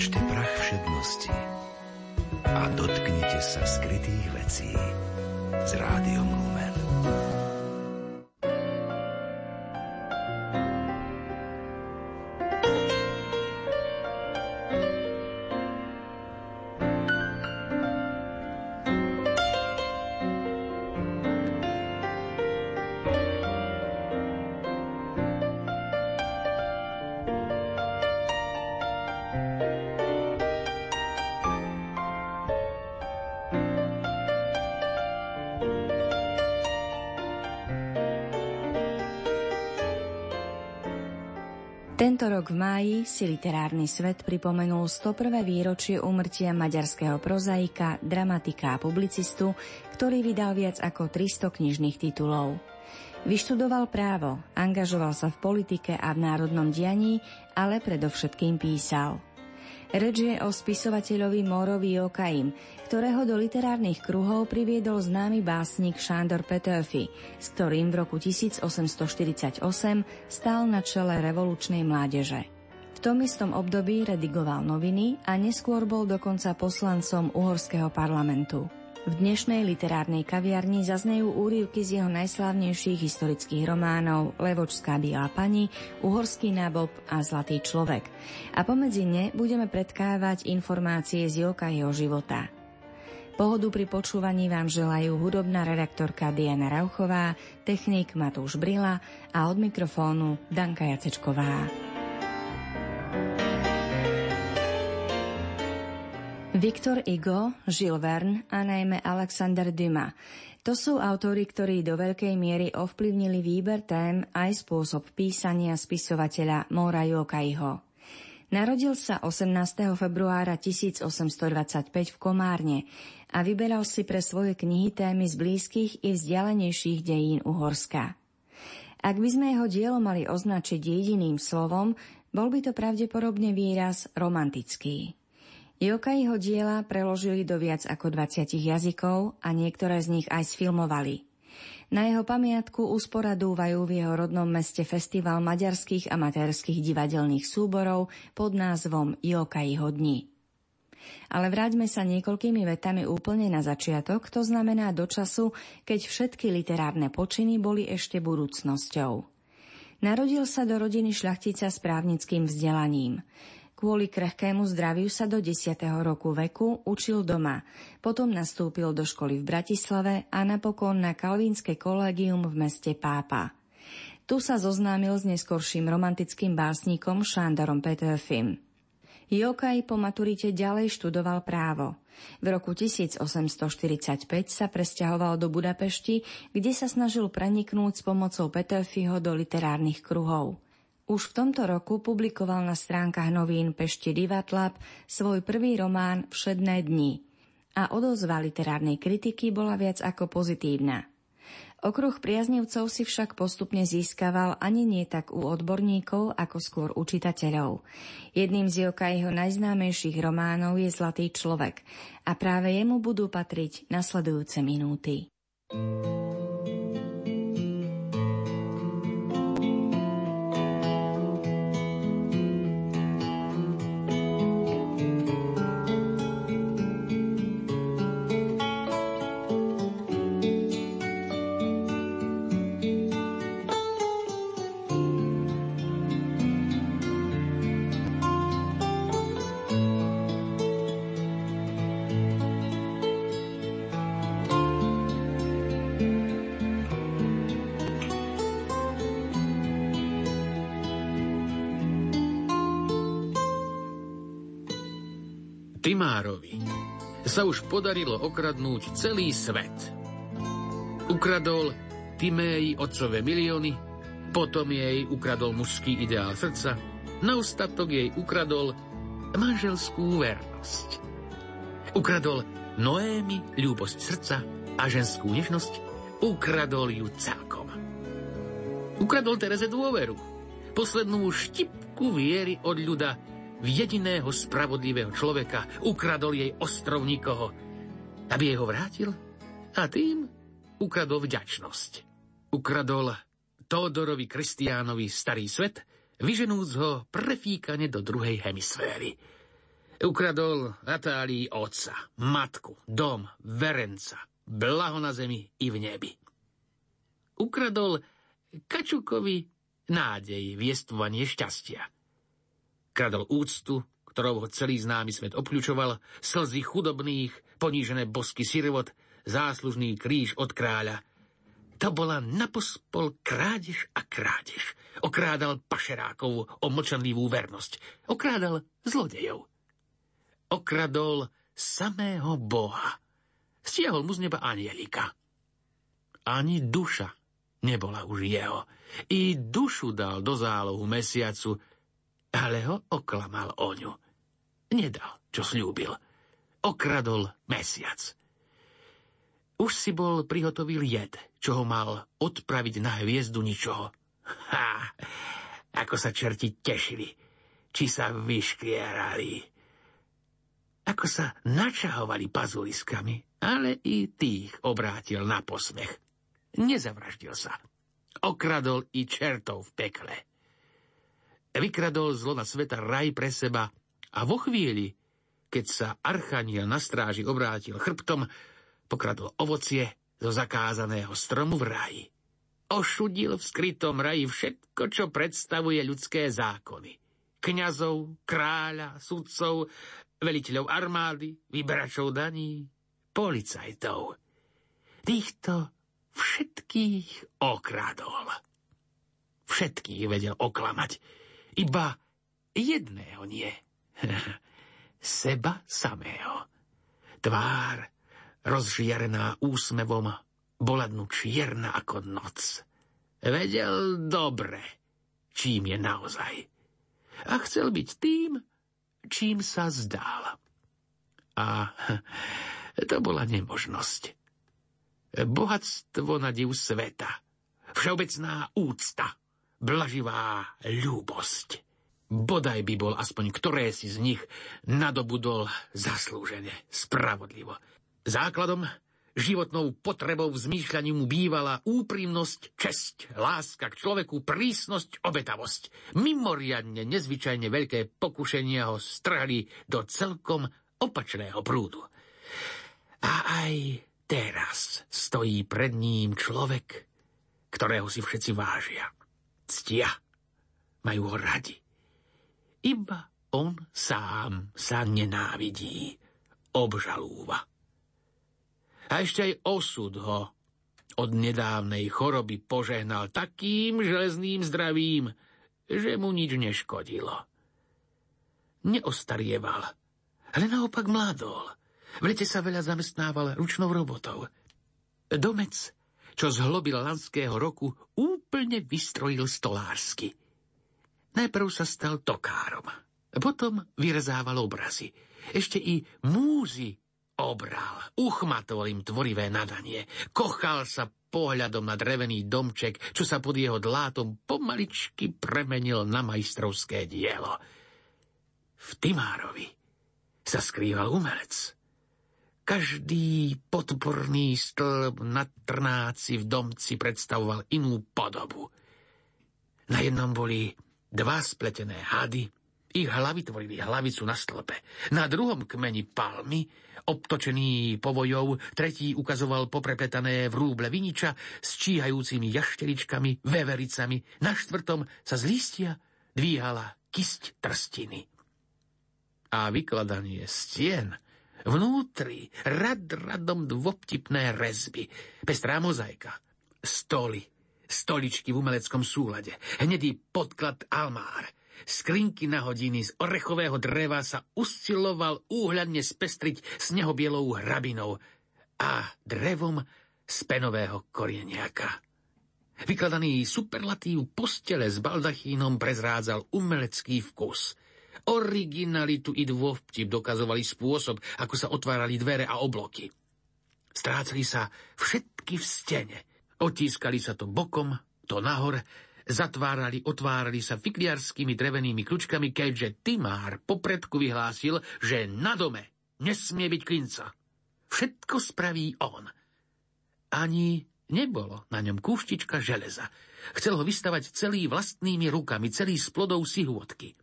Oblečte prach všednosti a dotknite sa skrytých vecí s rádiom Lumen. V máji si literárny svet pripomenul 101. výročie umrtia maďarského prozaika, dramatika a publicistu, ktorý vydal viac ako 300 knižných titulov. Vyštudoval právo, angažoval sa v politike a v národnom dianí, ale predovšetkým písal – Reč je o spisovateľovi Morovi Jokaim, ktorého do literárnych kruhov priviedol známy básnik Šándor Petőfi, s ktorým v roku 1848 stál na čele revolučnej mládeže. V tom istom období redigoval noviny a neskôr bol dokonca poslancom uhorského parlamentu. V dnešnej literárnej kaviarni zaznejú úrivky z jeho najslávnejších historických románov Levočská biela pani, Uhorský nábob a Zlatý človek. A pomedzi ne budeme predkávať informácie z Joka jeho života. Pohodu pri počúvaní vám želajú hudobná redaktorka Diana Rauchová, technik Matúš Brila a od mikrofónu Danka Jacečková. Viktor Igo, Gilles Verne a najmä Alexander Dumas. To sú autory, ktorí do veľkej miery ovplyvnili výber tém aj spôsob písania spisovateľa Mora Jokaiho. Narodil sa 18. februára 1825 v Komárne a vyberal si pre svoje knihy témy z blízkych i vzdialenejších dejín Uhorska. Ak by sme jeho dielo mali označiť jediným slovom, bol by to pravdepodobne výraz romantický. Jokaiho diela preložili do viac ako 20 jazykov a niektoré z nich aj sfilmovali. Na jeho pamiatku usporadúvajú v jeho rodnom meste festival maďarských amatérských divadelných súborov pod názvom Jokaiho dni. Ale vráťme sa niekoľkými vetami úplne na začiatok, to znamená do času, keď všetky literárne počiny boli ešte budúcnosťou. Narodil sa do rodiny šľachtica s právnickým vzdelaním. Kvôli krehkému zdraviu sa do 10. roku veku učil doma. Potom nastúpil do školy v Bratislave a napokon na Kalvínske kolégium v meste Pápa. Tu sa zoznámil s neskorším romantickým básnikom Šándarom Petőfim. Jokaj po maturite ďalej študoval právo. V roku 1845 sa presťahoval do Budapešti, kde sa snažil preniknúť s pomocou Petőfiho do literárnych kruhov. Už v tomto roku publikoval na stránkach novín Pešti Divatlab svoj prvý román Všedné dni a odozva literárnej kritiky bola viac ako pozitívna. Okruh priaznivcov si však postupne získaval ani nie tak u odborníkov, ako skôr u čitateľov. Jedným z jeho najznámejších románov je Zlatý človek a práve jemu budú patriť nasledujúce minúty. thank Timárovi sa už podarilo okradnúť celý svet. Ukradol Timéji otcové milióny, potom jej ukradol mužský ideál srdca, na ostatok jej ukradol manželskú vernosť. Ukradol Noémi ľúbosť srdca a ženskú nežnosť, ukradol ju celkom. Ukradol Tereze dôveru, poslednú štipku viery od ľuda, jediného spravodlivého človeka, ukradol jej ostrov nikoho, aby jej ho vrátil a tým ukradol vďačnosť. Ukradol Tódorovi Kristiánovi starý svet, vyženúc ho prefíkane do druhej hemisféry. Ukradol Natálii otca, matku, dom, verenca, blaho na zemi i v nebi. Ukradol Kačukovi nádej, viestovanie šťastia. Kradol úctu, ktorou ho celý známy svet obkľúčoval, slzy chudobných, ponížené bosky sirvot, záslužný kríž od kráľa. To bola napospol krádež a krádež. Okrádal pašerákov o mlčanlivú vernosť. Okrádal zlodejov okradol samého Boha. Stiahol mu z neba anielika. Ani duša nebola už jeho. I dušu dal do zálohu mesiacu, ale ho oklamal o ňu. Nedal, čo slúbil. Okradol mesiac. Už si bol prihotovil jed, čo ho mal odpraviť na hviezdu ničoho. Ha! Ako sa čerti tešili, či sa vyškrierali ako sa načahovali pazuliskami, ale i tých obrátil na posmech. Nezavraždil sa. Okradol i čertov v pekle. Vykradol zlo na sveta raj pre seba a vo chvíli, keď sa Archaniel na stráži obrátil chrbtom, pokradol ovocie zo zakázaného stromu v raji. Ošudil v skrytom raji všetko, čo predstavuje ľudské zákony. Kňazov, kráľa, sudcov, veliteľov armády, vyberačov daní, policajtov. Týchto všetkých okradol. Všetkých vedel oklamať. Iba jedného nie. Seba samého. Tvár, rozžiarená úsmevom, bola dnu čierna ako noc. Vedel dobre, čím je naozaj. A chcel byť tým, čím sa zdal. A to bola nemožnosť. Bohatstvo na div sveta, všeobecná úcta, blaživá ľúbosť. Bodaj by bol aspoň ktoré si z nich nadobudol zaslúžene, spravodlivo. Základom Životnou potrebou v zmýšľaní mu bývala úprimnosť, česť, láska k človeku, prísnosť, obetavosť. Mimoriadne nezvyčajne veľké pokušenia ho strhli do celkom opačného prúdu. A aj teraz stojí pred ním človek, ktorého si všetci vážia. Ctia. Majú ho radi. Iba on sám sa nenávidí. Obžalúva. A ešte aj osud ho od nedávnej choroby požehnal takým železným zdravím, že mu nič neškodilo. Neostarieval, ale naopak mladol. V lete sa veľa zamestnával ručnou robotou. Domec, čo zhlobil lanského roku, úplne vystrojil stolársky. Najprv sa stal tokárom, potom vyrezával obrazy. Ešte i múzy obral, uchmatoval im tvorivé nadanie, kochal sa pohľadom na drevený domček, čo sa pod jeho dlátom pomaličky premenil na majstrovské dielo. V Timárovi sa skrýval umelec. Každý podporný stĺp na trnáci v domci predstavoval inú podobu. Na jednom boli dva spletené hady, ich hlavy tvorili hlavicu na stĺpe. Na druhom kmeni palmy obtočený povojou, tretí ukazoval poprepetané vrúble viniča s číhajúcimi jašteričkami, vevericami, na štvrtom sa z lístia dvíhala kisť trstiny. A vykladanie stien vnútri rad radom dvoptipné rezby, pestrá mozaika, stoly, stoličky v umeleckom súlade, hnedý podklad almár – skrinky na hodiny z orechového dreva sa usiloval úhľadne spestriť snehobielou hrabinou a drevom z penového korieniaka. Vykladaný superlatív postele s baldachínom prezrádzal umelecký vkus. Originalitu i dôvtip dokazovali spôsob, ako sa otvárali dvere a obloky. Strácali sa všetky v stene. Otískali sa to bokom, to nahor, Zatvárali, otvárali sa fikliarskými drevenými kľúčkami, keďže Timár popredku vyhlásil, že na dome nesmie byť klinca. Všetko spraví on. Ani nebolo na ňom kúštička železa. Chcel ho vystavať celý vlastnými rukami, celý z plodov sihôdky.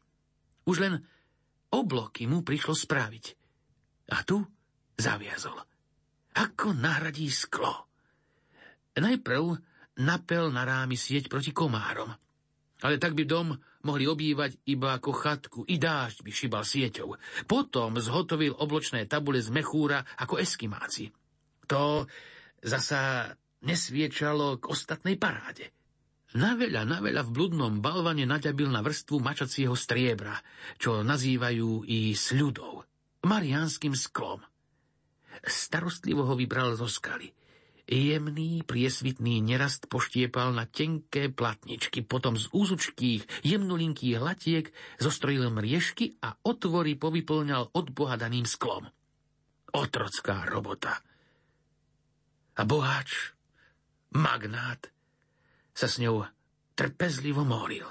Už len obloky mu prišlo spraviť. A tu zaviazol. Ako nahradí sklo? Najprv napel na rámy sieť proti komárom. Ale tak by dom mohli obývať iba ako chatku, i dážď by šibal sieťou. Potom zhotovil obločné tabule z mechúra ako eskimáci. To zasa nesviečalo k ostatnej paráde. Naveľa, naveľa v bludnom balvane naďabil na vrstvu mačacieho striebra, čo nazývajú i sľudov, mariánskym sklom. Starostlivo ho vybral zo skaly. Jemný, priesvitný nerast poštiepal na tenké platničky, potom z úzučkých, jemnulinkých latiek zostrojil mriežky a otvory povyplňal odbohadaným sklom. Otrocká robota. A boháč, magnát, sa s ňou trpezlivo moril.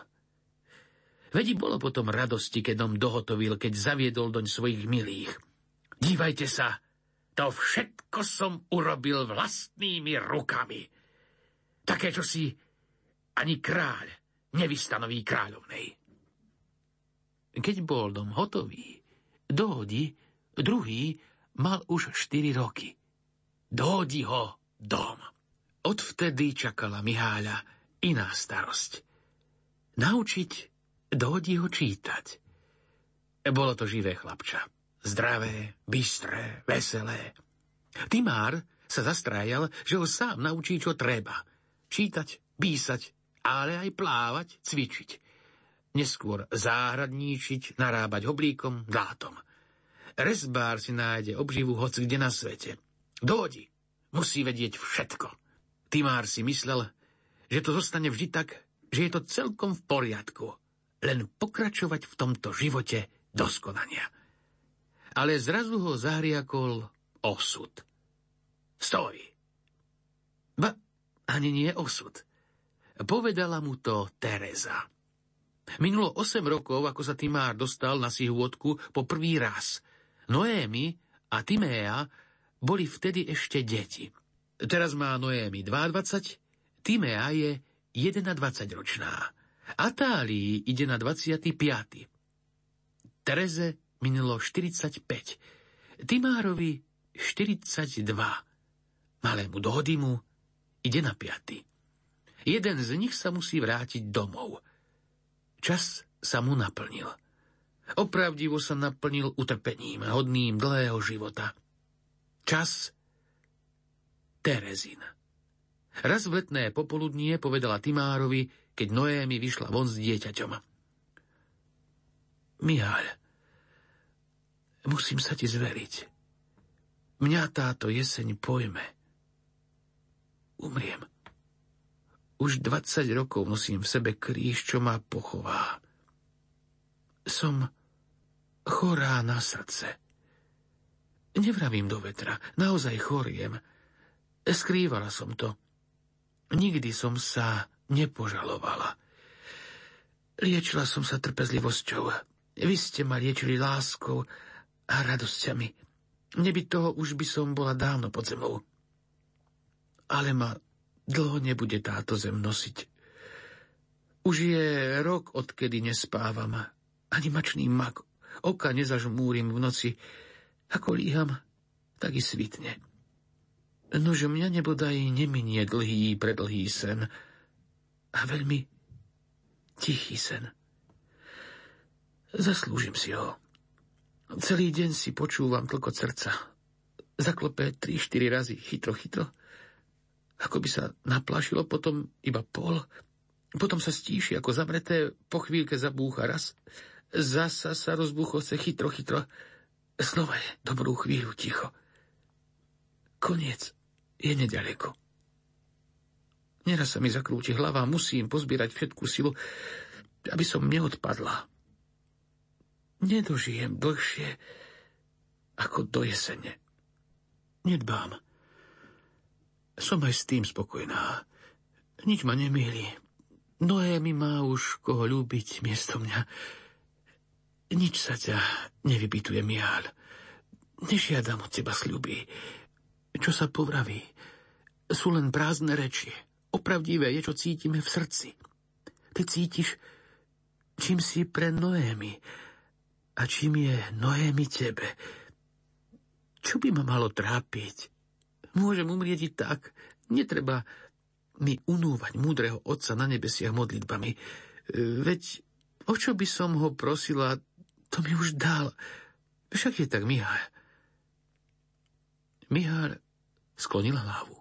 Vedi bolo potom radosti, keď dom dohotovil, keď zaviedol doň svojich milých. Dívajte sa, to všetko som urobil vlastnými rukami. Také, čo si ani kráľ nevystanoví kráľovnej. Keď bol dom hotový, dohodi druhý mal už 4 roky. Dohodi ho dom. Odvtedy čakala Miháľa iná starosť. Naučiť dohodí ho čítať. Bolo to živé chlapča. Zdravé, bystré, veselé. Timár sa zastrájal, že ho sám naučí, čo treba. Čítať, písať, ale aj plávať, cvičiť. Neskôr záhradníčiť, narábať hoblíkom, dlátom. Rezbár si nájde obživu hoc kde na svete. Dodi musí vedieť všetko. Timár si myslel, že to zostane vždy tak, že je to celkom v poriadku. Len pokračovať v tomto živote do skonania. Ale zrazu ho zahriakol osud. Stoj! Ba, ani nie osud. Povedala mu to Teresa. Minulo 8 rokov, ako sa Timár dostal na Sihôdku po prvý raz. Noémy a Timéa boli vtedy ešte deti. Teraz má Noémy 22 Timea je 21-ročná. Atálii ide na 25. Tereze minulo 45. Timárovi 42. Malému Dohodimu ide na 5. Jeden z nich sa musí vrátiť domov. Čas sa mu naplnil. Opravdivo sa naplnil utrpením, hodným dlhého života. Čas Terezina. Raz v letné popoludnie povedala Timárovi, keď Noémi vyšla von s dieťaťom. Miháľ, musím sa ti zveriť. Mňa táto jeseň pojme. Umriem. Už 20 rokov nosím v sebe kríž, čo ma pochová. Som chorá na srdce. Nevravím do vetra, naozaj choriem. Skrývala som to. Nikdy som sa nepožalovala. Liečila som sa trpezlivosťou. Vy ste ma liečili láskou a radosťami. Neby toho už by som bola dávno pod zemou. Ale ma dlho nebude táto zem nosiť. Už je rok, odkedy nespávam. Ani mačný mak. Oka nezažmúrim v noci. Ako líham, tak i svitne. Nože mňa nebodaj neminie dlhý, predlhý sen a veľmi tichý sen. Zaslúžim si ho. Celý deň si počúvam tlkot srdca. Zaklope tri, štyri razy, chytro, chytro. Ako by sa naplašilo, potom iba pol. Potom sa stíši ako zamreté, po chvíľke zabúcha raz. Zasa sa rozbuchoce chytro, chytro. Znova je dobrú chvíľu ticho. Koniec je nedaleko. Neraz sa mi zakrúti hlava, musím pozbierať všetku silu, aby som neodpadla. Nedožijem dlhšie ako do jesene. Nedbám. Som aj s tým spokojná. Nič ma nemýli. Noé mi má už koho ľúbiť miesto mňa. Nič sa ťa nevybytuje, Miál. Nežiadam od teba sľuby. Čo sa povraví, sú len prázdne reči. Opravdivé je, čo cítime v srdci. Ty cítiš, čím si pre Noémy. A čím je Noémi tebe? Čo by ma malo trápiť? Môžem umrieť i tak. Netreba mi unúvať múdreho otca na nebesiach modlitbami. Veď o čo by som ho prosila, to mi už dal. Však je tak Mihár. Mihár sklonil hlavu.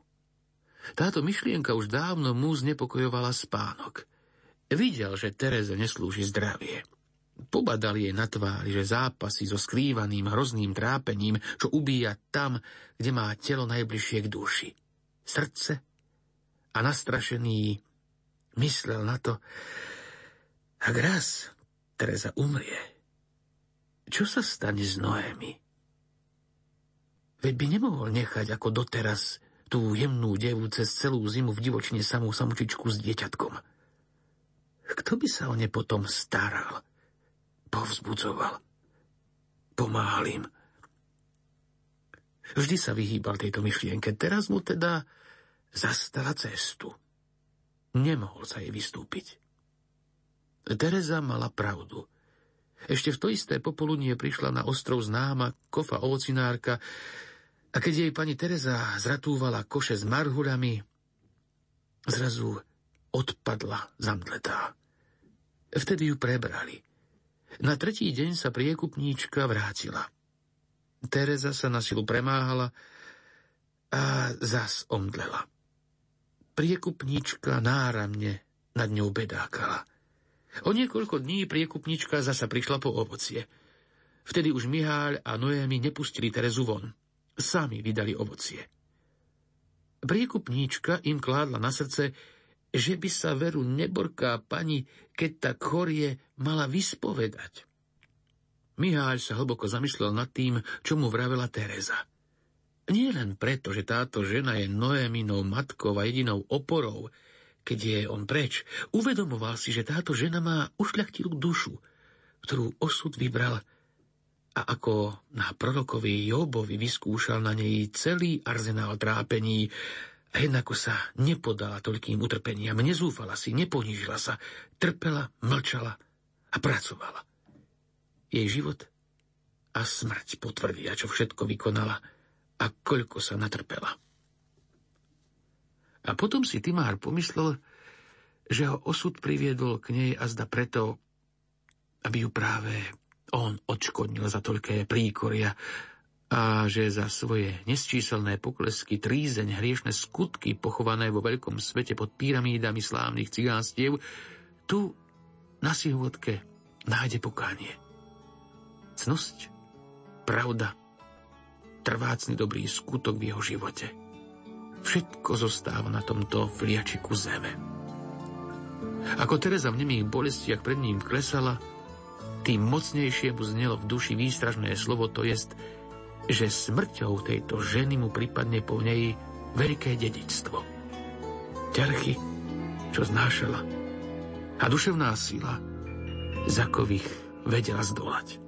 Táto myšlienka už dávno mu znepokojovala spánok. Videl, že Tereze neslúži zdravie. Pobadal jej na tvári, že zápasy so skrývaným hrozným trápením, čo ubíja tam, kde má telo najbližšie k duši. Srdce a nastrašený myslel na to, ak raz Teresa umrie, čo sa stane s Noémi? Veď by nemohol nechať ako doteraz tú jemnú devu cez celú zimu v divočine samú samučičku s dieťatkom. Kto by sa o ne potom staral? povzbudzoval. Pomáhal im. Vždy sa vyhýbal tejto myšlienke. Teraz mu teda zastala cestu. Nemohol sa jej vystúpiť. Tereza mala pravdu. Ešte v to isté popoludnie prišla na ostrov známa kofa ovocinárka a keď jej pani Tereza zratúvala koše s marhuľami, zrazu odpadla zamdletá. Vtedy ju prebrali. Na tretí deň sa priekupníčka vrátila. Teresa sa na silu premáhala a zas omdlela. Priekupníčka náramne nad ňou bedákala. O niekoľko dní priekupnička zasa prišla po ovocie. Vtedy už Miháľ a Noémi nepustili Terezu von. Sami vydali ovocie. Priekupníčka im kládla na srdce, že by sa veru neborká pani, keď tak chorie, mala vyspovedať. Miháľ sa hlboko zamyslel nad tým, čo mu vravela Teresa. Nie len preto, že táto žena je Noéminou matkou a jedinou oporou, keď je on preč, uvedomoval si, že táto žena má ušľachtilú dušu, ktorú osud vybral a ako na prorokovi Jobovi vyskúšal na nej celý arzenál trápení, a jednako sa nepodala toľkým utrpeniam, nezúfala si, neponížila sa, trpela, mlčala a pracovala. Jej život a smrť potvrdia, čo všetko vykonala a koľko sa natrpela. A potom si Timár pomyslel, že ho osud priviedol k nej a zda preto, aby ju práve on odškodnil za toľké príkoria, a že za svoje nesčíselné poklesky, trízeň, hriešne skutky pochované vo veľkom svete pod pyramídami slávnych cigánstiev, tu na sihovodke nájde pokánie. Cnosť, pravda, trvácný dobrý skutok v jeho živote. Všetko zostáva na tomto fliačiku zeme. Ako Teresa v nemých bolestiach pred ním klesala, tým mocnejšie mu znelo v duši výstražné slovo, to jest – že smrťou tejto ženy mu pripadne po nej veľké dedičstvo. Ťarchy, čo znášala a duševná sila, za vedela zdolať.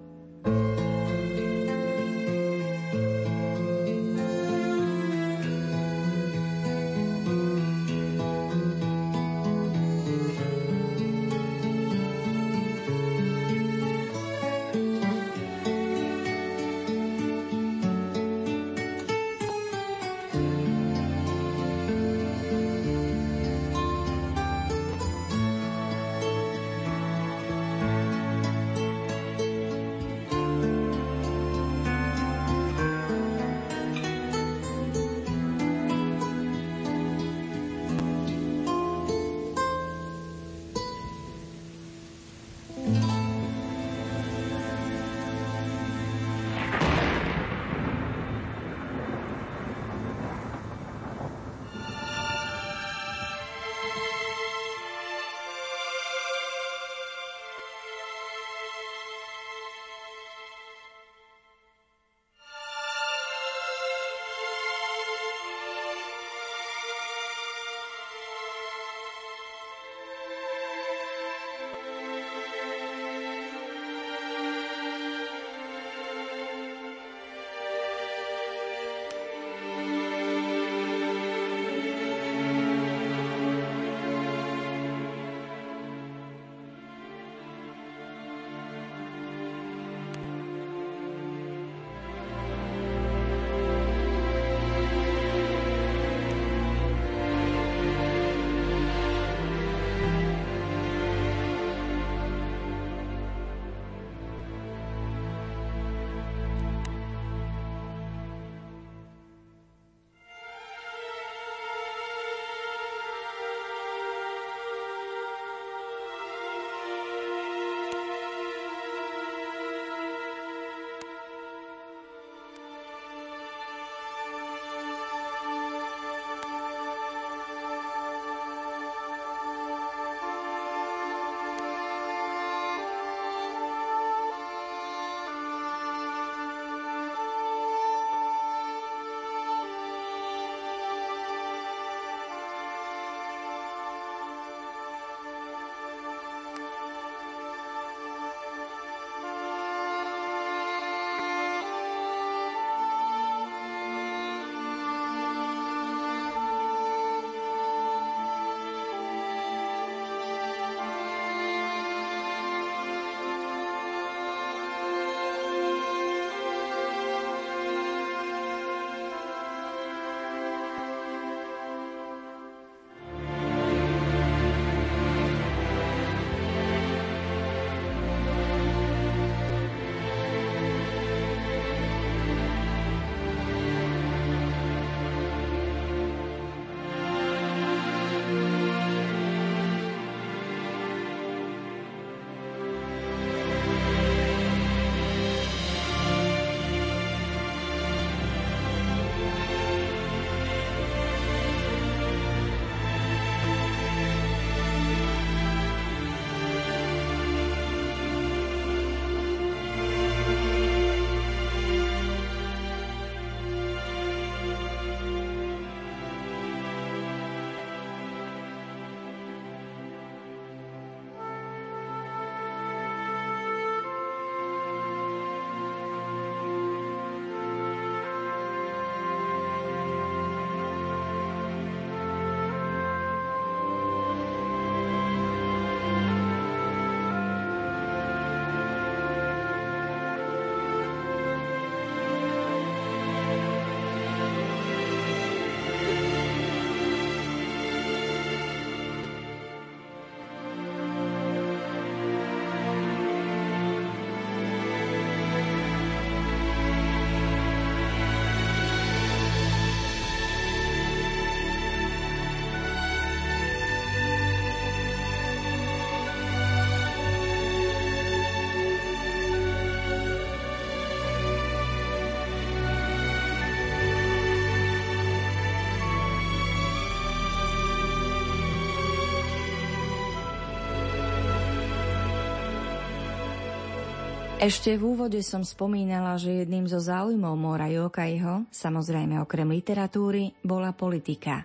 Ešte v úvode som spomínala, že jedným zo záujmov Mora Jokajho, samozrejme okrem literatúry, bola politika.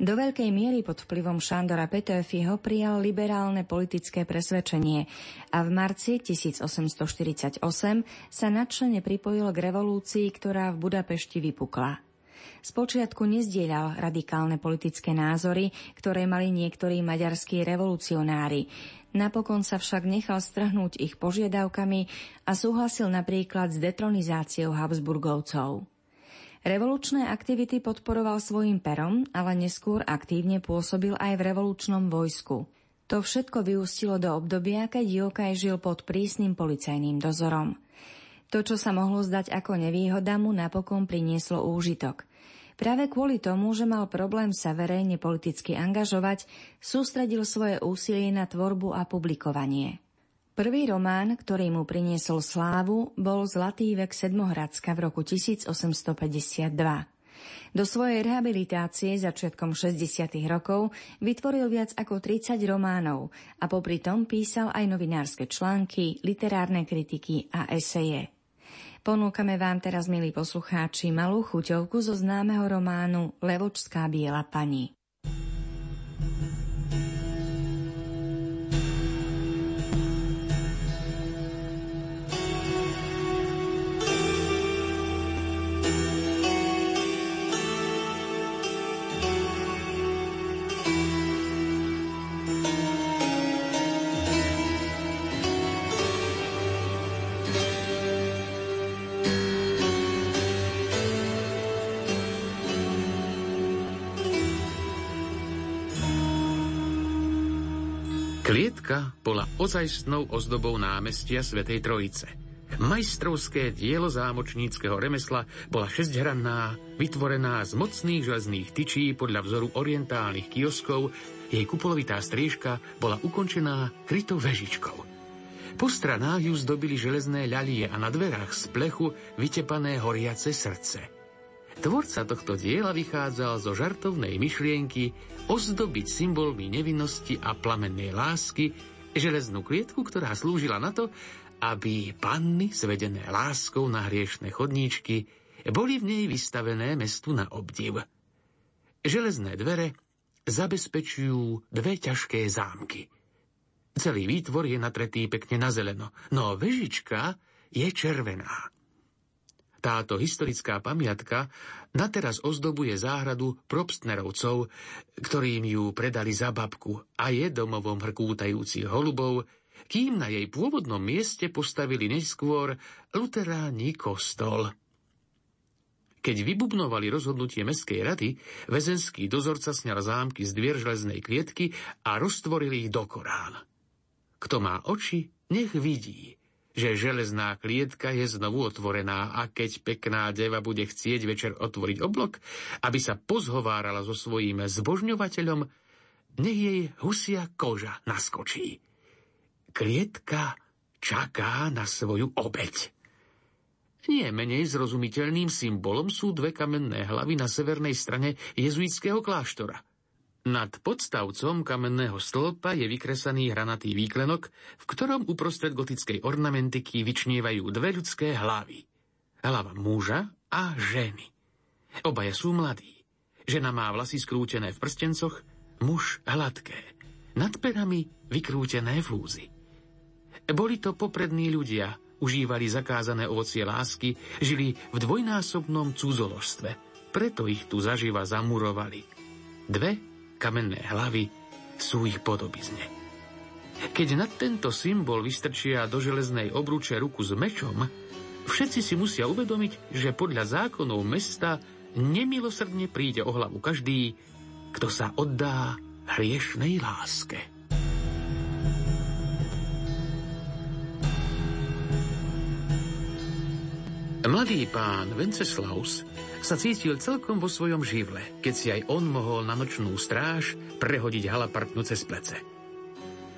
Do veľkej miery pod vplyvom Šandora Petöfiho prijal liberálne politické presvedčenie a v marci 1848 sa nadšene pripojil k revolúcii, ktorá v Budapešti vypukla. Spočiatku nezdieľal radikálne politické názory, ktoré mali niektorí maďarskí revolucionári, Napokon sa však nechal strhnúť ich požiadavkami a súhlasil napríklad s detronizáciou Habsburgovcov. Revolučné aktivity podporoval svojim perom, ale neskôr aktívne pôsobil aj v revolučnom vojsku. To všetko vyústilo do obdobia, keď Jokaj žil pod prísnym policajným dozorom. To, čo sa mohlo zdať ako nevýhoda, mu napokon prinieslo úžitok – Práve kvôli tomu, že mal problém sa verejne politicky angažovať, sústredil svoje úsilie na tvorbu a publikovanie. Prvý román, ktorý mu priniesol slávu, bol Zlatý vek Sedmohradska v roku 1852. Do svojej rehabilitácie začiatkom 60. rokov vytvoril viac ako 30 románov a popri tom písal aj novinárske články, literárne kritiky a eseje. Ponúkame vám teraz, milí poslucháči, malú chuťovku zo známeho románu Levočská biela pani. Ozajstnou ozdobou námestia Svetej Trojice. Majstrovské dielo zámočníckého remesla bola šesťhranná, vytvorená z mocných železných tyčí podľa vzoru orientálnych kioskov, jej kupolovitá striežka bola ukončená krytou vežičkou. Po stranách ju zdobili železné ľalie a na dverách z plechu vytepané horiace srdce – Tvorca tohto diela vychádzal zo žartovnej myšlienky ozdobiť symbolmi nevinnosti a plamennej lásky železnú klietku, ktorá slúžila na to, aby panny, zvedené láskou na hriešne chodníčky, boli v nej vystavené mestu na obdiv. Železné dvere zabezpečujú dve ťažké zámky. Celý výtvor je natretý pekne na zeleno, no vežička je červená. Táto historická pamiatka nateraz ozdobuje záhradu probstnerovcov, ktorým ju predali za babku a je domovom hrkútajúcich holubov, kým na jej pôvodnom mieste postavili neskôr luteráni kostol. Keď vybubnovali rozhodnutie Mestskej rady, väzenský dozorca sňal zámky z dvier železnej klietky a roztvoril ich do Korán. Kto má oči, nech vidí že železná klietka je znovu otvorená a keď pekná deva bude chcieť večer otvoriť oblok, aby sa pozhovárala so svojím zbožňovateľom, nech jej husia koža naskočí. Klietka čaká na svoju obeď. Nie menej zrozumiteľným symbolom sú dve kamenné hlavy na severnej strane jezuitského kláštora – nad podstavcom kamenného stĺpa je vykresaný hranatý výklenok, v ktorom uprostred gotickej ornamentiky vyčnievajú dve ľudské hlavy. Hlava muža a ženy. Obaja sú mladí. Žena má vlasy skrútené v prstencoch, muž hladké. Nad perami vykrútené fúzy. Boli to poprední ľudia, užívali zakázané ovocie lásky, žili v dvojnásobnom cudzoložstve. Preto ich tu zaživa zamurovali. Dve kamenné hlavy sú ich podobizne. Keď nad tento symbol vystrčia do železnej obruče ruku s mečom, všetci si musia uvedomiť, že podľa zákonov mesta nemilosrdne príde o hlavu každý, kto sa oddá hriešnej láske. Mladý pán Venceslaus sa cítil celkom vo svojom živle, keď si aj on mohol na nočnú stráž prehodiť halapartnu cez plece.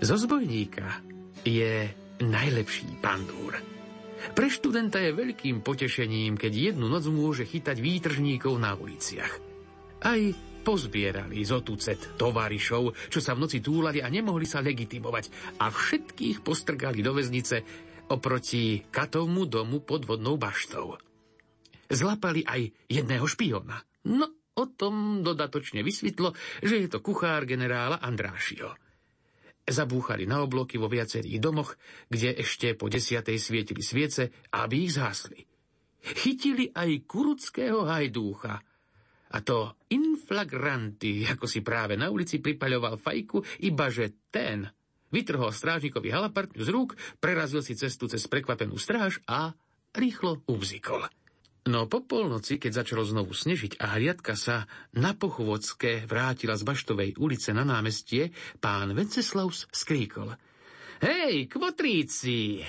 Zo zbojníka je najlepší pandúr. Pre študenta je veľkým potešením, keď jednu noc môže chytať výtržníkov na uliciach. Aj pozbierali z otucet tovarišov, čo sa v noci túlali a nemohli sa legitimovať a všetkých postrgali do väznice, oproti katovmu domu pod vodnou baštou. Zlapali aj jedného špiona. No, o tom dodatočne vysvetlo, že je to kuchár generála Andrášio. Zabúchali na obloky vo viacerých domoch, kde ešte po desiatej svietili sviece, aby ich zhasli. Chytili aj kuruckého hajdúcha. A to inflagranty, ako si práve na ulici pripaľoval fajku, iba že ten vytrhol strážnikovi halapartňu z rúk, prerazil si cestu cez prekvapenú stráž a rýchlo ubzikol. No po polnoci, keď začalo znovu snežiť a hliadka sa na pochôdzke vrátila z Baštovej ulice na námestie, pán Venceslaus skríkol. Hej, kvotríci!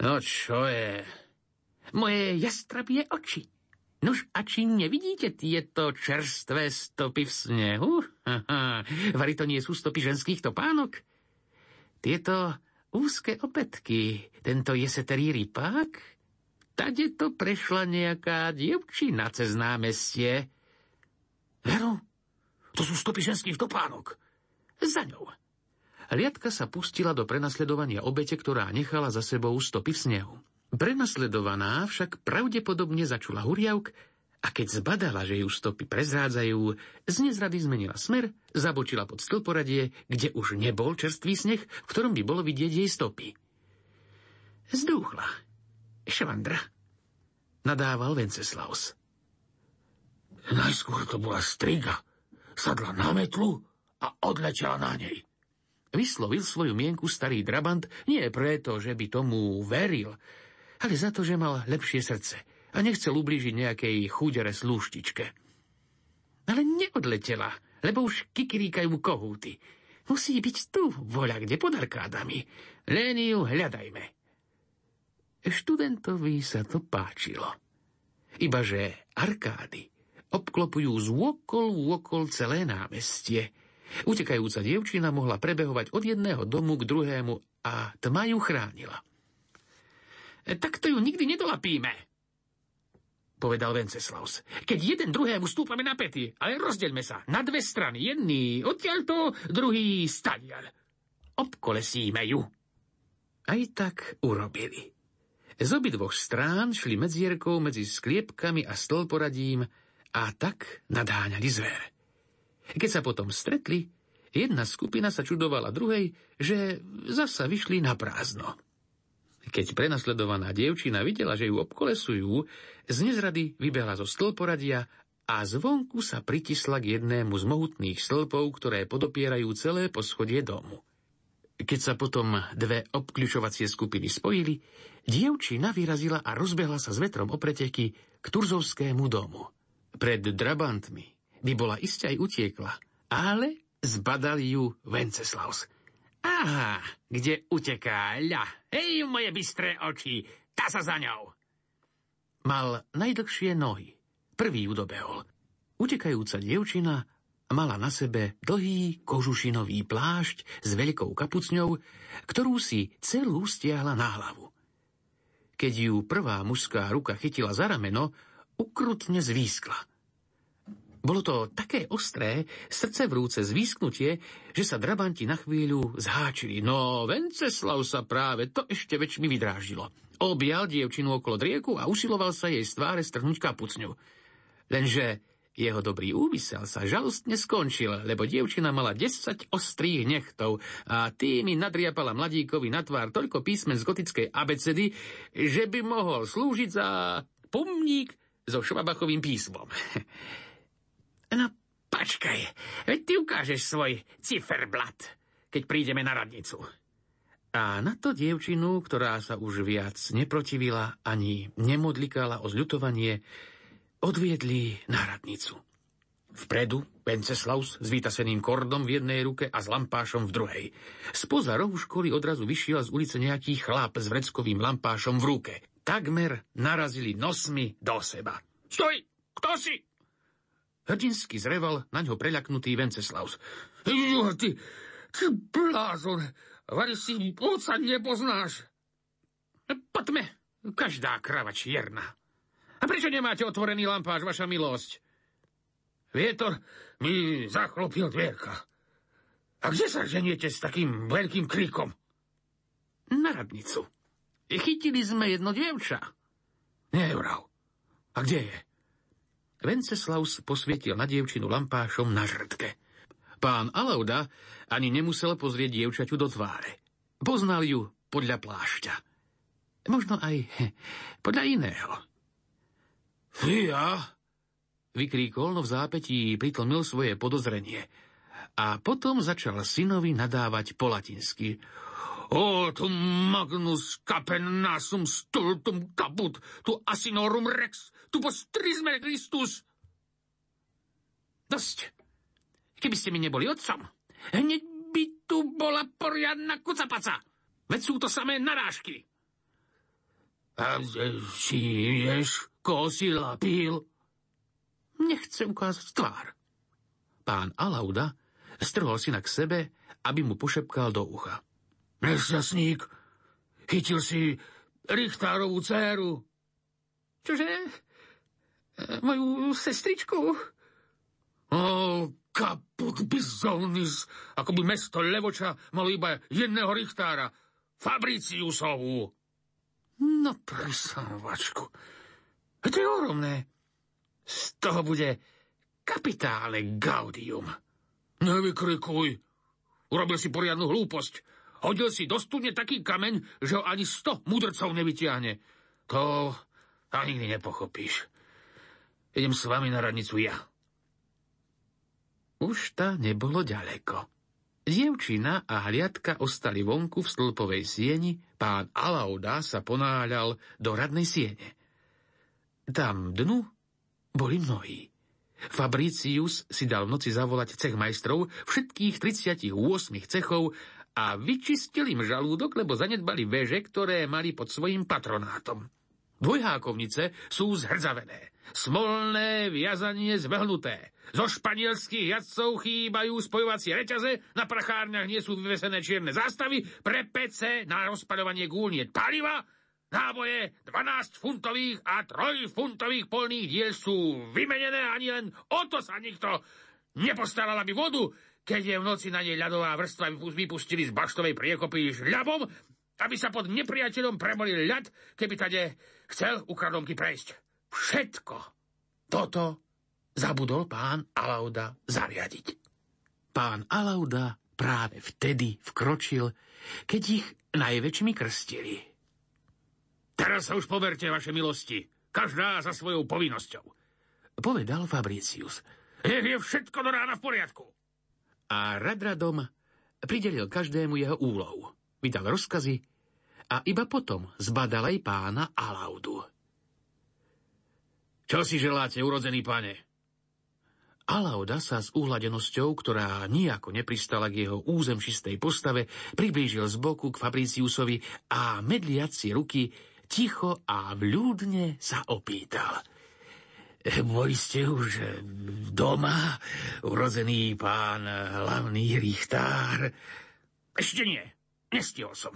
No čo je? Moje jastrabie oči. Nož a či nevidíte tieto čerstvé stopy v snehu? Vari to nie sú stopy ženských topánok? Tieto úzke opätky, tento jeseterý rypák, Tade to prešla nejaká dievčina cez námestie. Veru, to sú stopy ženských topánok. Za ňou. Liadka sa pustila do prenasledovania obete, ktorá nechala za sebou stopy v snehu. Prenasledovaná však pravdepodobne začula huriavk a keď zbadala, že ju stopy prezrádzajú, z nezrady zmenila smer, zabočila pod stĺporadie, kde už nebol čerstvý sneh, v ktorom by bolo vidieť jej stopy. Zdúchla Švandra, nadával Venceslaus. Najskôr to bola striga. Sadla na metlu a odletela na nej. Vyslovil svoju mienku starý drabant nie preto, že by tomu veril, ale za to, že mal lepšie srdce a nechcel ublížiť nejakej chúdere slúštičke. Ale neodletela, lebo už kikiríkajú kohúty. Musí byť tu, voľa kde pod arkádami. Len ju hľadajme. Študentovi sa to páčilo. Ibaže arkády obklopujú z vôkol vôkol celé námestie. Utekajúca dievčina mohla prebehovať od jedného domu k druhému a tma ju chránila. E, tak to ju nikdy nedolapíme, povedal Venceslaus. Keď jeden druhému stúpame na pety, ale rozdeľme sa na dve strany. Jedný odtiaľto, druhý stadiaľ. Obkolesíme ju. Aj tak urobili. Z obidvoch strán šli medzierkou medzi skliepkami a stĺporadím a tak nadáňali zver. Keď sa potom stretli, jedna skupina sa čudovala druhej, že zasa vyšli na prázdno. Keď prenasledovaná dievčina videla, že ju obkolesujú, z nezrady vybehla zo stĺporadia a zvonku sa pritisla k jednému z mohutných stĺpov, ktoré podopierajú celé poschodie domu. Keď sa potom dve obkľučovacie skupiny spojili, dievčina vyrazila a rozbehla sa s vetrom o preteky k Turzovskému domu. Pred drabantmi by bola iste aj utiekla, ale zbadali ju Venceslaus. Aha, kde uteká ľa? Hej, moje bystré oči, tá sa za ňou. Mal najdlhšie nohy. Prvý ju dobehol. Utekajúca dievčina Mala na sebe dlhý kožušinový plášť s veľkou kapucňou, ktorú si celú stiahla na hlavu. Keď ju prvá mužská ruka chytila za rameno, ukrutne zvýskla. Bolo to také ostré, srdce vrúce zvýsknutie, že sa drabanti na chvíľu zháčili. No, Venceslav sa práve to ešte väčšmi vydráždilo. Objal dievčinu okolo drieku a usiloval sa jej z tváre strhnúť kapucňu. Lenže jeho dobrý úmysel sa žalostne skončil, lebo dievčina mala 10 ostrých nechtov a tými nadriapala mladíkovi na tvár toľko písmen z gotickej abecedy, že by mohol slúžiť za pomník so švabachovým písmom. No, počkaj, veď ty ukážeš svoj ciferblat, keď prídeme na radnicu. A na to dievčinu, ktorá sa už viac neprotivila ani nemodlikala o zľutovanie, odviedli na radnicu. Vpredu Venceslaus s vytaseným kordom v jednej ruke a s lampášom v druhej. Spoza rohu školy odrazu vyšiel z ulice nejaký chlap s vreckovým lampášom v ruke. Takmer narazili nosmi do seba. Stoj! Kto si? Hrdinsky zreval na ňo preľaknutý Venceslaus. Jo, ty, ty blázon, vari si oca nepoznáš. Poďme, každá krava čierna. A prečo nemáte otvorený lampáš, vaša milosť? Vietor mi zachlopil dvierka. A kde sa ženiete s takým veľkým krikom? Na radnicu. Chytili sme jedno dievča. Nevrav. A kde je? Venceslaus posvietil na dievčinu lampášom na žrtke. Pán Alauda ani nemusel pozrieť dievčaťu do tváre. Poznal ju podľa plášťa. Možno aj podľa iného. Fia, vykríkol, no v zápetí pritlmil svoje podozrenie. A potom začal synovi nadávať po latinsky. O, tu magnus capen nasum stultum caput, tu asinorum rex, tu postrisme Christus. Dosť. Keby ste mi neboli otcom, hneď by tu bola poriadna kucapaca. Veď sú to samé narážky. A žiješ, koho si lapil? Nechce ukázať tvár. Pán Alauda strhol syna k sebe, aby mu pošepkal do ucha. Nešťastník, chytil si Richtárovú dceru. Čože? Moju sestričku? O, kaput bizónis, ako by mesto Levoča malo iba jedného Richtára, Fabriciusovú. No prisanovačku. To je ohromné. Z toho bude kapitále gaudium. Nevykrikuj. Urobil si poriadnu hlúposť. Hodil si do studne taký kameň, že ho ani sto mudrcov nevytiahne. To, to nikdy nepochopíš. Idem s vami na radnicu ja. Už ta nebolo ďaleko. Dievčina a hliadka ostali vonku v stĺpovej sieni, pán Alauda sa ponáľal do radnej siene. Tam dnu boli mnohí. Fabricius si dal v noci zavolať cech majstrov všetkých 38 cechov a vyčistil im žalúdok, lebo zanedbali veže, ktoré mali pod svojim patronátom. Dvojhákovnice sú zhrdzavené, smolné viazanie zbehnuté, zo španielských jadcov chýbajú spojovacie reťaze, na prachárniach nie sú vyvesené čierne zástavy, pre pece na rozpaľovanie gúlniet paliva, náboje 12-funtových a 3-funtových polných diel sú vymenené, ani len o to sa nikto nepostaral, aby vodu, keď je v noci na nej ľadová vrstva vypustili z baštovej priekopy žľabom, aby sa pod nepriateľom premolil ľad, keby tade chcel ukradonky prejsť. Všetko toto zabudol pán Alauda zariadiť. Pán Alauda práve vtedy vkročil, keď ich najväčšmi krstili. Teraz sa už poverte, vaše milosti, každá za svojou povinnosťou, povedal Fabricius. Nech je všetko do rána v poriadku. A radradom pridelil každému jeho úlohu, vydal rozkazy a iba potom zbadal aj pána Alaudu. Čo si želáte, urodzený pane? Alauda sa s uhladenosťou, ktorá nijako nepristala k jeho územšistej postave, priblížil z boku k Fabriciusovi a medliaci ruky ticho a vľúdne sa opýtal. Boli ste už doma, urodzený pán hlavný richtár? Ešte nie, nestihol som.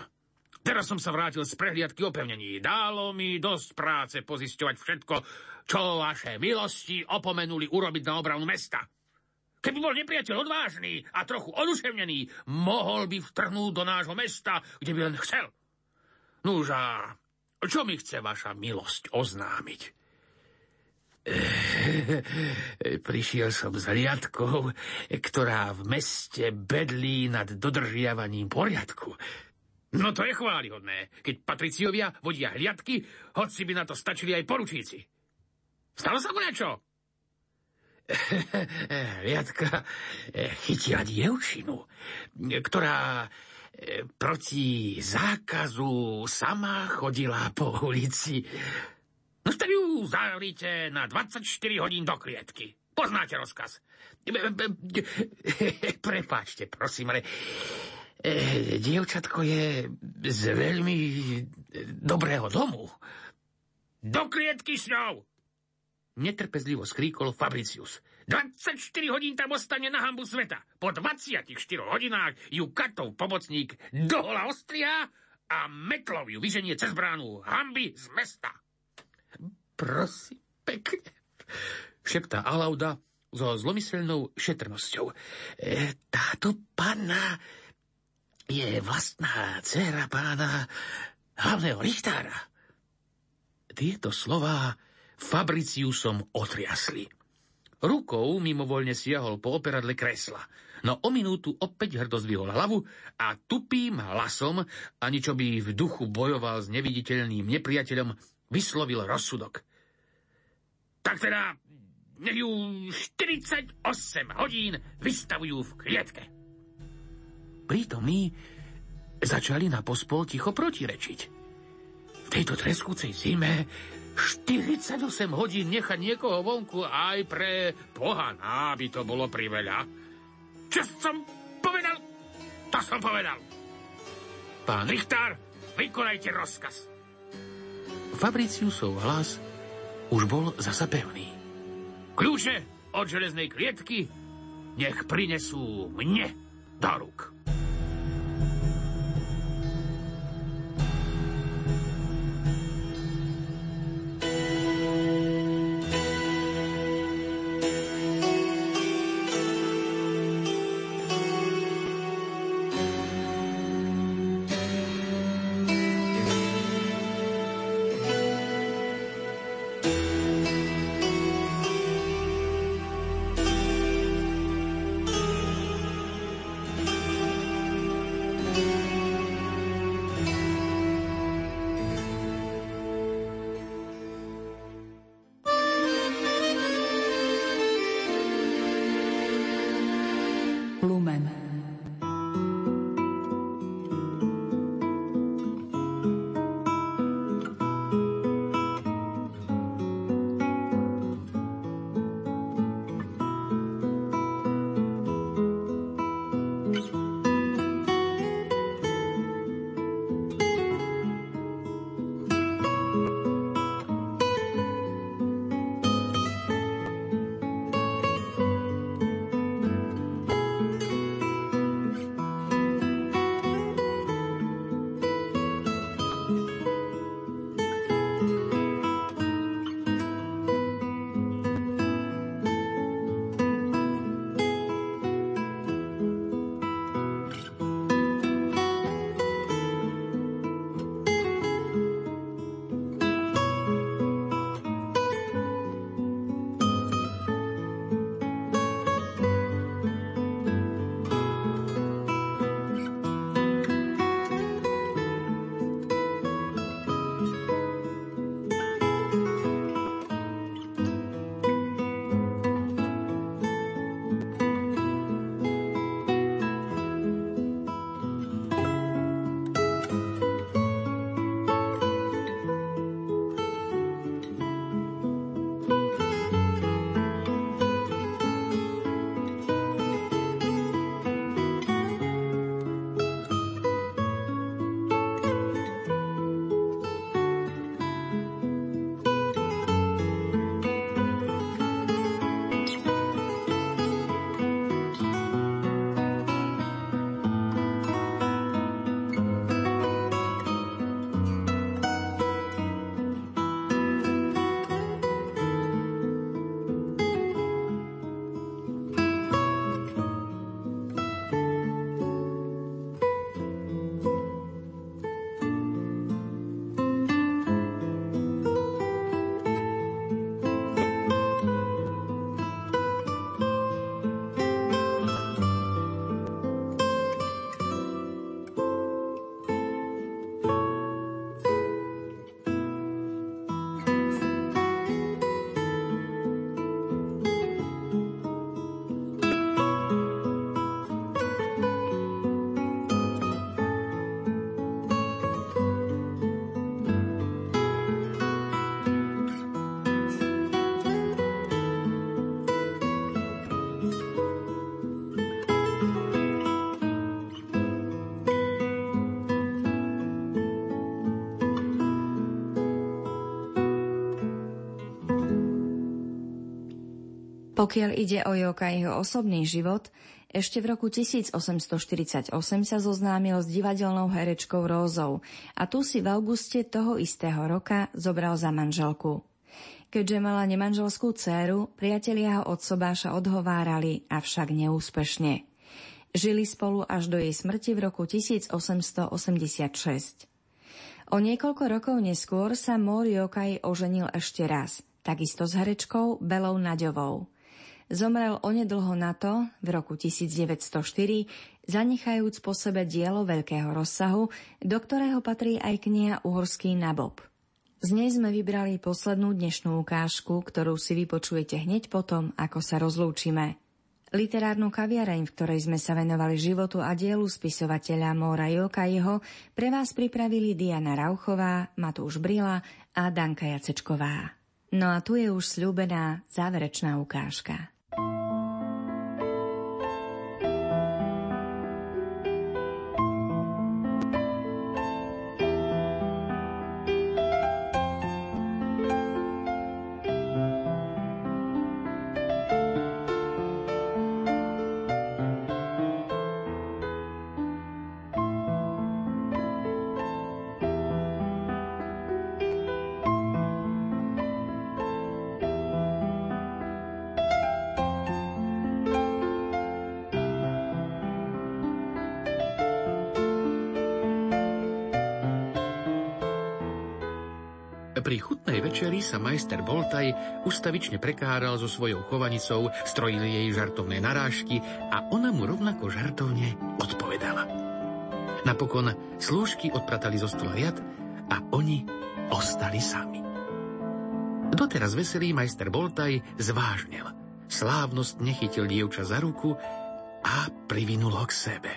Teraz som sa vrátil z prehliadky opevnení. Dálo mi dosť práce pozisťovať všetko, čo vaše milosti opomenuli urobiť na obranu mesta. Keby bol nepriateľ odvážny a trochu oduševnený, mohol by vtrhnúť do nášho mesta, kde by len chcel. Nuž a čo mi chce vaša milosť oznámiť? Prišiel som s riadkou, ktorá v meste bedlí nad dodržiavaním poriadku. No to je chválihodné, keď patriciovia vodia hliadky, hoci by na to stačili aj poručíci. Stalo sa mu niečo? Riadka eh, chytila dievčinu, ktorá eh, proti zákazu sama chodila po ulici. Vtedy ju zavrite na 24 hodín do klietky. Poznáte rozkaz. Prepáčte, prosím, ale e, dievčatko je z veľmi dobrého domu. Do klietky s ňou! netrpezlivo skríkol Fabricius. 24 hodín tam ostane na hambu sveta. Po 24 hodinách ju katov pomocník dohola ostria a metlov ju vyženie cez bránu hamby z mesta. Prosím, pekne, šeptá Alauda so zlomyselnou šetrnosťou. E, táto panna je vlastná dcera pána hlavného Richtára. Tieto slová Fabriciusom otriasli. Rukou mimovoľne siahol po operadle kresla, no o minútu opäť hrdo zdvihol hlavu a tupým hlasom, ani čo by v duchu bojoval s neviditeľným nepriateľom, vyslovil rozsudok. Tak teda, nech ju 48 hodín vystavujú v klietke. Prítomní začali na pospol ticho protirečiť. V tejto treskúcej zime 48 hodín nechať niekoho vonku aj pre pohaná by to bolo priveľa. Čo som povedal? To som povedal. Pán Richtár, vykonajte rozkaz. Fabriciusov hlas už bol zasa pevný. Kľúče od železnej klietky nech prinesú mne do rúk. Pokiaľ ide o Joka jeho osobný život, ešte v roku 1848 sa zoznámil s divadelnou herečkou Rózou a tu si v auguste toho istého roka zobral za manželku. Keďže mala nemanželskú dceru, priatelia ho od sobáša odhovárali, avšak neúspešne. Žili spolu až do jej smrti v roku 1886. O niekoľko rokov neskôr sa Mór Yokai oženil ešte raz, takisto s herečkou Belou Naďovou. Zomrel onedlho na to, v roku 1904, zanechajúc po sebe dielo veľkého rozsahu, do ktorého patrí aj kniha Uhorský nabob. Z nej sme vybrali poslednú dnešnú ukážku, ktorú si vypočujete hneď potom, ako sa rozlúčime. Literárnu kaviareň, v ktorej sme sa venovali životu a dielu spisovateľa Móra jeho, pre vás pripravili Diana Rauchová, Matúš Brila a Danka Jacečková. No a tu je už sľúbená záverečná ukážka. Majster Boltaj ustavične prekáral so svojou chovanicou, strojili jej žartovné narážky a ona mu rovnako žartovne odpovedala. Napokon slúžky odpratali zo stola riad a oni ostali sami. Doteraz veselý majster Boltaj zvážnel. Slávnost nechytil dievča za ruku a privinul ho k sebe.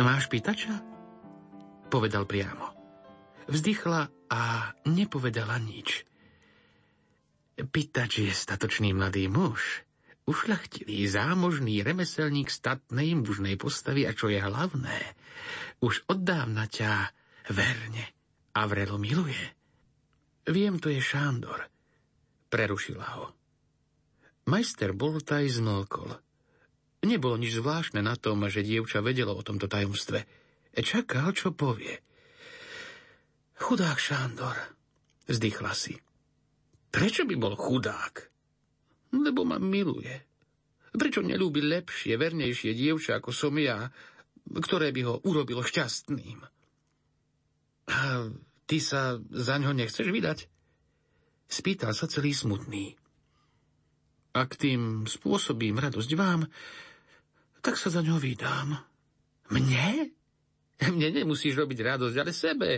Máš pýtača? Povedal priamo. Vzdychla a nepovedala nič. Pýtač je statočný mladý muž, ušľachtilý, zámožný remeselník statnej mužnej postavy a čo je hlavné, už od dávna ťa verne a vrelo miluje. Viem, to je Šándor. Prerušila ho. Majster Boltaj zmlkol. Nebolo nič zvláštne na tom, že dievča vedelo o tomto tajomstve. Čakal, čo povie. Chudák Šándor, vzdychla si. Prečo by bol chudák? Lebo ma miluje. Prečo nelúbi lepšie, vernejšie dievča ako som ja, ktoré by ho urobilo šťastným? A ty sa za ňo nechceš vydať? Spýtal sa celý smutný. Ak tým spôsobím radosť vám, tak sa za ňo vydám. Mne? Mne nemusíš robiť radosť, ale sebe.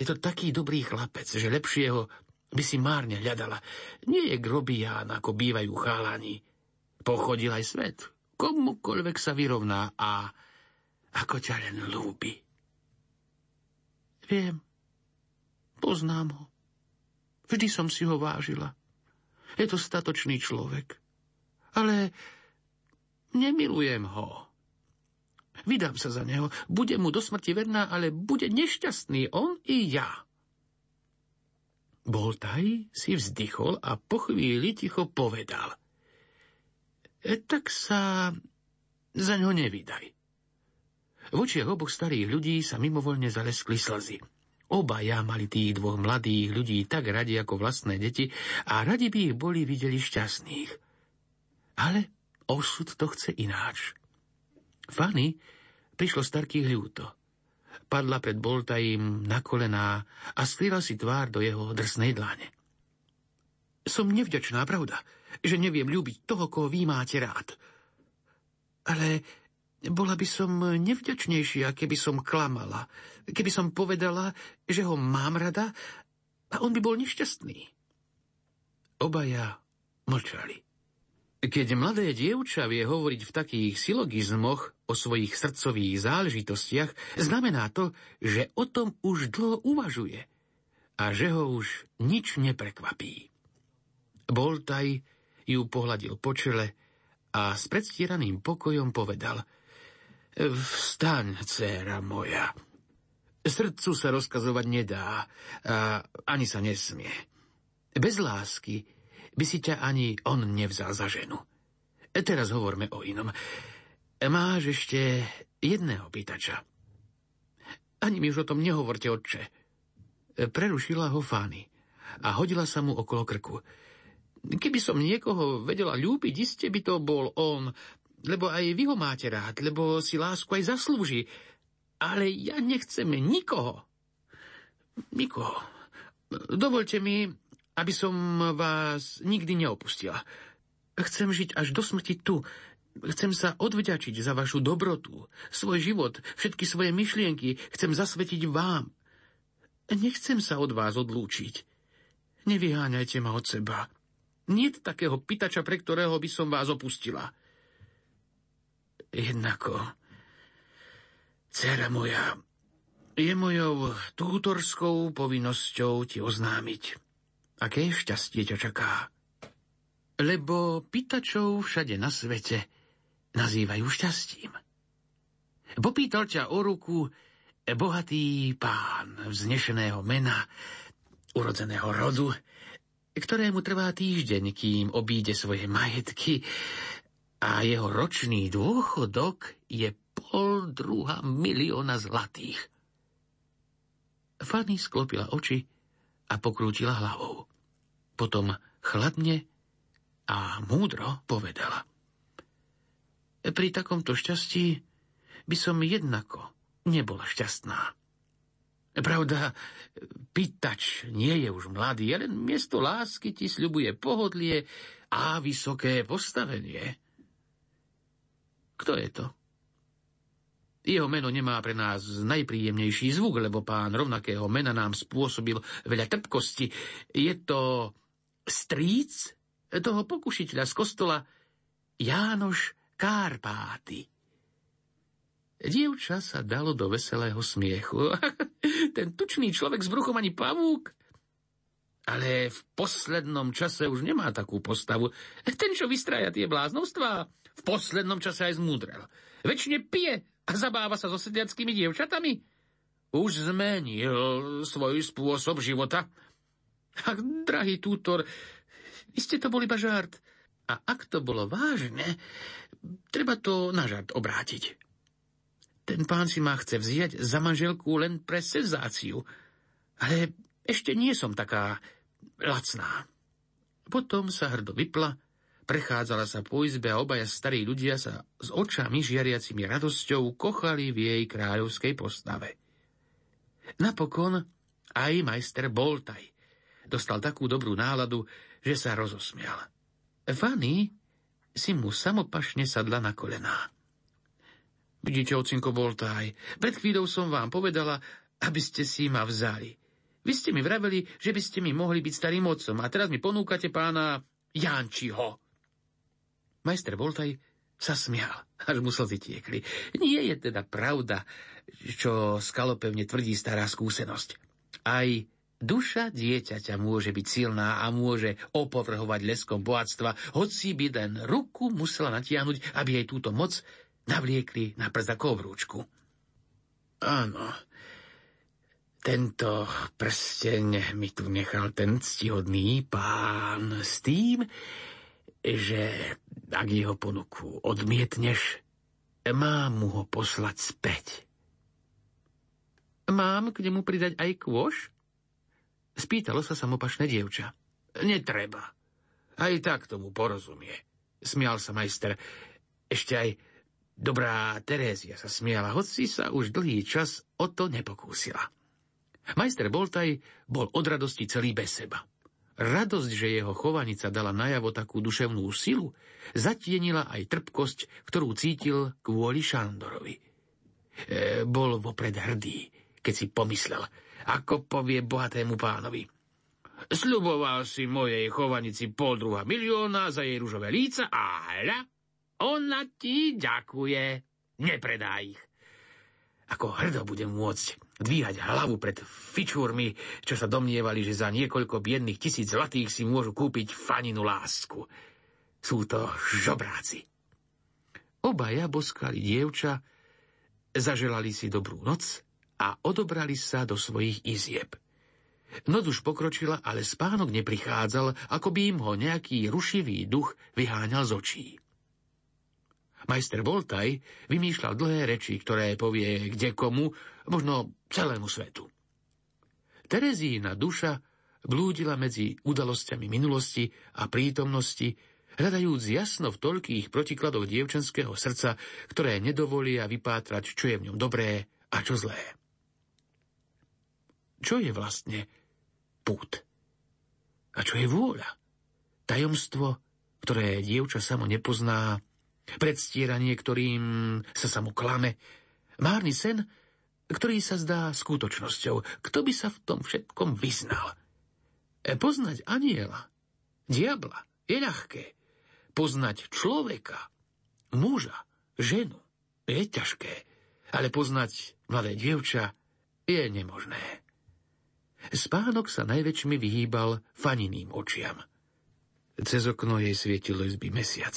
Je to taký dobrý chlapec, že lepšieho by si márne hľadala. Nie je grobián, ako bývajú chálani. Pochodil aj svet. Komukoľvek sa vyrovná a ako ťa len lúbi. Viem. Poznám ho. Vždy som si ho vážila. Je to statočný človek. Ale nemilujem ho. Vydám sa za neho, bude mu do smrti verná, ale bude nešťastný on i ja. Boltaj si vzdychol a po chvíli ticho povedal. E, tak sa za ňo nevydaj. V očiach oboch starých ľudí sa mimovoľne zaleskli slzy. Obaja mali tých dvoch mladých ľudí tak radi ako vlastné deti a radi by ich boli videli šťastných. Ale osud to chce ináč. Fanny prišlo starkých ľúto. Padla pred Boltajím na kolená a skrýla si tvár do jeho drsnej dlane. Som nevďačná, pravda, že neviem ľúbiť toho, koho vy máte rád. Ale bola by som nevďačnejšia, keby som klamala, keby som povedala, že ho mám rada a on by bol nešťastný. Obaja mlčali. Keď mladé dievča vie hovoriť v takých silogizmoch o svojich srdcových záležitostiach, znamená to, že o tom už dlho uvažuje a že ho už nič neprekvapí. Boltaj ju pohľadil po čele a s predstieraným pokojom povedal Vstaň, dcéra moja. Srdcu sa rozkazovať nedá a ani sa nesmie. Bez lásky by si ťa ani on nevzal za ženu. Teraz hovorme o inom. Máš ešte jedného pýtača. Ani mi už o tom nehovorte, otče. Prerušila ho Fány a hodila sa mu okolo krku. Keby som niekoho vedela ľúbiť, iste by to bol on, lebo aj vy ho máte rád, lebo si lásku aj zaslúži. Ale ja nechcem nikoho. Nikoho. Dovolte mi, aby som vás nikdy neopustila. Chcem žiť až do smrti tu. Chcem sa odvďačiť za vašu dobrotu, svoj život, všetky svoje myšlienky. Chcem zasvetiť vám. Nechcem sa od vás odlúčiť. Nevyháňajte ma od seba. Nie takého pitača, pre ktorého by som vás opustila. Jednako, dcera moja, je mojou tútorskou povinnosťou ti oznámiť, aké šťastie ťa čaká. Lebo pýtačov všade na svete nazývajú šťastím. Popýtal ťa o ruku bohatý pán vznešeného mena, urodzeného rodu, ktorému trvá týždeň, kým obíde svoje majetky a jeho ročný dôchodok je pol druha milióna zlatých. Fanny sklopila oči a pokrútila hlavou. Potom chladne a múdro povedala. Pri takomto šťastí by som jednako nebola šťastná. Pravda, pýtač nie je už mladý, len miesto lásky ti sľubuje pohodlie a vysoké postavenie. Kto je to? Jeho meno nemá pre nás najpríjemnejší zvuk, lebo pán rovnakého mena nám spôsobil veľa trpkosti. Je to stríc toho pokušiteľa z kostola Jánoš Kárpáty. Dievča sa dalo do veselého smiechu. Ten tučný človek s bruchom ani pavúk. Ale v poslednom čase už nemá takú postavu. Ten, čo vystraja tie bláznovstvá, v poslednom čase aj zmúdrel. Väčšine pije a zabáva sa so sedliackými dievčatami. Už zmenil svoj spôsob života. Ach, drahý tútor, vy ste to boli iba žart. A ak to bolo vážne, treba to na žart obrátiť. Ten pán si ma chce vziať za manželku len pre senzáciu. Ale ešte nie som taká lacná. Potom sa hrdo vypla, prechádzala sa po izbe a obaja starí ľudia sa s očami žiariacimi radosťou kochali v jej kráľovskej postave. Napokon aj majster Boltaj dostal takú dobrú náladu, že sa rozosmial. Fanny si mu samopašne sadla na kolená. Vidíte, ocinko Boltaj, pred chvíľou som vám povedala, aby ste si ma vzali. Vy ste mi vraveli, že by ste mi mohli byť starým otcom a teraz mi ponúkate pána Jančiho. Majster Boltaj sa smial, až mu slzy tiekli. Nie je teda pravda, čo skalopevne tvrdí stará skúsenosť. Aj Duša dieťaťa môže byť silná a môže opovrhovať leskom bohatstva, hoci by len ruku musela natiahnuť, aby jej túto moc navliekli na prst ako obrúčku. Áno, tento prsteň mi tu nechal ten ctihodný pán s tým, že ak jeho ponuku odmietneš, mám mu ho poslať späť. Mám k nemu pridať aj kôš? Spýtalo sa samopašné dievča. Netreba. Aj tak tomu porozumie. Smial sa majster. Ešte aj dobrá Terézia sa smiala, hoci sa už dlhý čas o to nepokúsila. Majster Boltaj bol od radosti celý bez seba. Radosť, že jeho chovanica dala najavo takú duševnú silu, zatienila aj trpkosť, ktorú cítil kvôli Šandorovi. E, bol vopred hrdý, keď si pomyslel – ako povie bohatému pánovi. Sľuboval si mojej chovanici pol druha milióna za jej ružové líca a hľa, ona ti ďakuje. Nepredá ich. Ako hrdo budem môcť dvíhať hlavu pred fičúrmi, čo sa domnievali, že za niekoľko biedných tisíc zlatých si môžu kúpiť faninu lásku. Sú to žobráci. Obaja boskali dievča, zaželali si dobrú noc a odobrali sa do svojich izieb. Noc už pokročila, ale spánok neprichádzal, ako by im ho nejaký rušivý duch vyháňal z očí. Majster Voltaj vymýšľal dlhé reči, ktoré povie kde komu, možno celému svetu. Terezína duša blúdila medzi udalosťami minulosti a prítomnosti, hľadajúc jasno v toľkých protikladoch dievčenského srdca, ktoré nedovolia vypátrať, čo je v ňom dobré a čo zlé. Čo je vlastne pút? A čo je vôľa? Tajomstvo, ktoré dievča samo nepozná, predstieranie, ktorým sa samo klame, márny sen, ktorý sa zdá skutočnosťou. Kto by sa v tom všetkom vyznal? E, poznať aniela, diabla, je ľahké. Poznať človeka, muža, ženu, je ťažké. Ale poznať mladé dievča je nemožné. Spánok sa najväčšmi vyhýbal faniným očiam. Cez okno jej svietil lesby mesiac.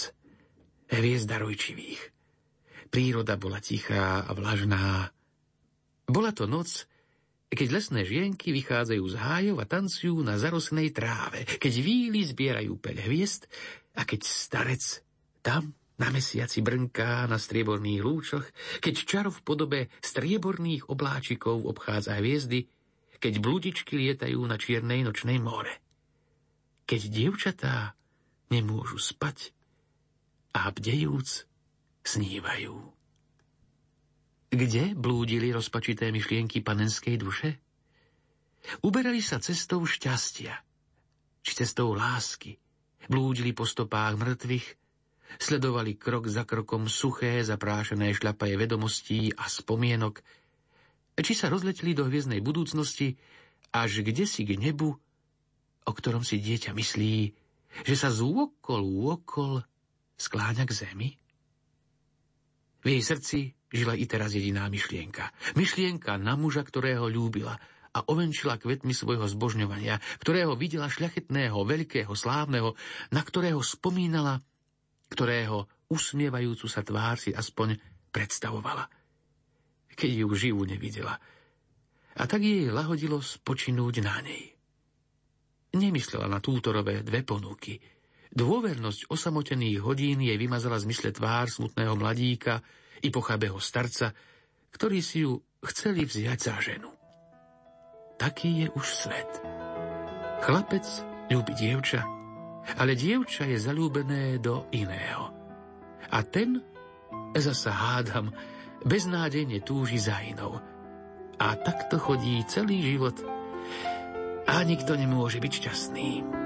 Hviezda rojčivých. Príroda bola tichá a vlažná. Bola to noc, keď lesné žienky vychádzajú z hájov a tancujú na zarosnej tráve, keď víly zbierajú peľ hviezd a keď starec tam na mesiaci brnká na strieborných lúčoch, keď čaro v podobe strieborných obláčikov obchádza hviezdy, keď bludičky lietajú na čiernej nočnej more. Keď dievčatá nemôžu spať a bdejúc snívajú. Kde blúdili rozpačité myšlienky panenskej duše? Uberali sa cestou šťastia, či cestou lásky. Blúdili po stopách mŕtvych, sledovali krok za krokom suché, zaprášené šľapaje vedomostí a spomienok, či sa rozletili do hviezdnej budúcnosti, až kde si k nebu, o ktorom si dieťa myslí, že sa z úokol úokol skláňa k zemi? V jej srdci žila i teraz jediná myšlienka. Myšlienka na muža, ktorého ľúbila a ovenčila kvetmi svojho zbožňovania, ktorého videla šľachetného, veľkého, slávneho, na ktorého spomínala, ktorého usmievajúcu sa tvár si aspoň predstavovala, keď ju živú nevidela. A tak jej lahodilo spočinúť na nej. Nemyslela na tútorové dve ponuky. Dôvernosť osamotených hodín jej vymazala z mysle tvár smutného mladíka, i pochabého starca, ktorí si ju chceli vziať za ženu. Taký je už svet. Chlapec ľúbi dievča, ale dievča je zalúbené do iného. A ten, zasa hádam, beznádejne túži za inou. A takto chodí celý život a nikto nemôže byť šťastný.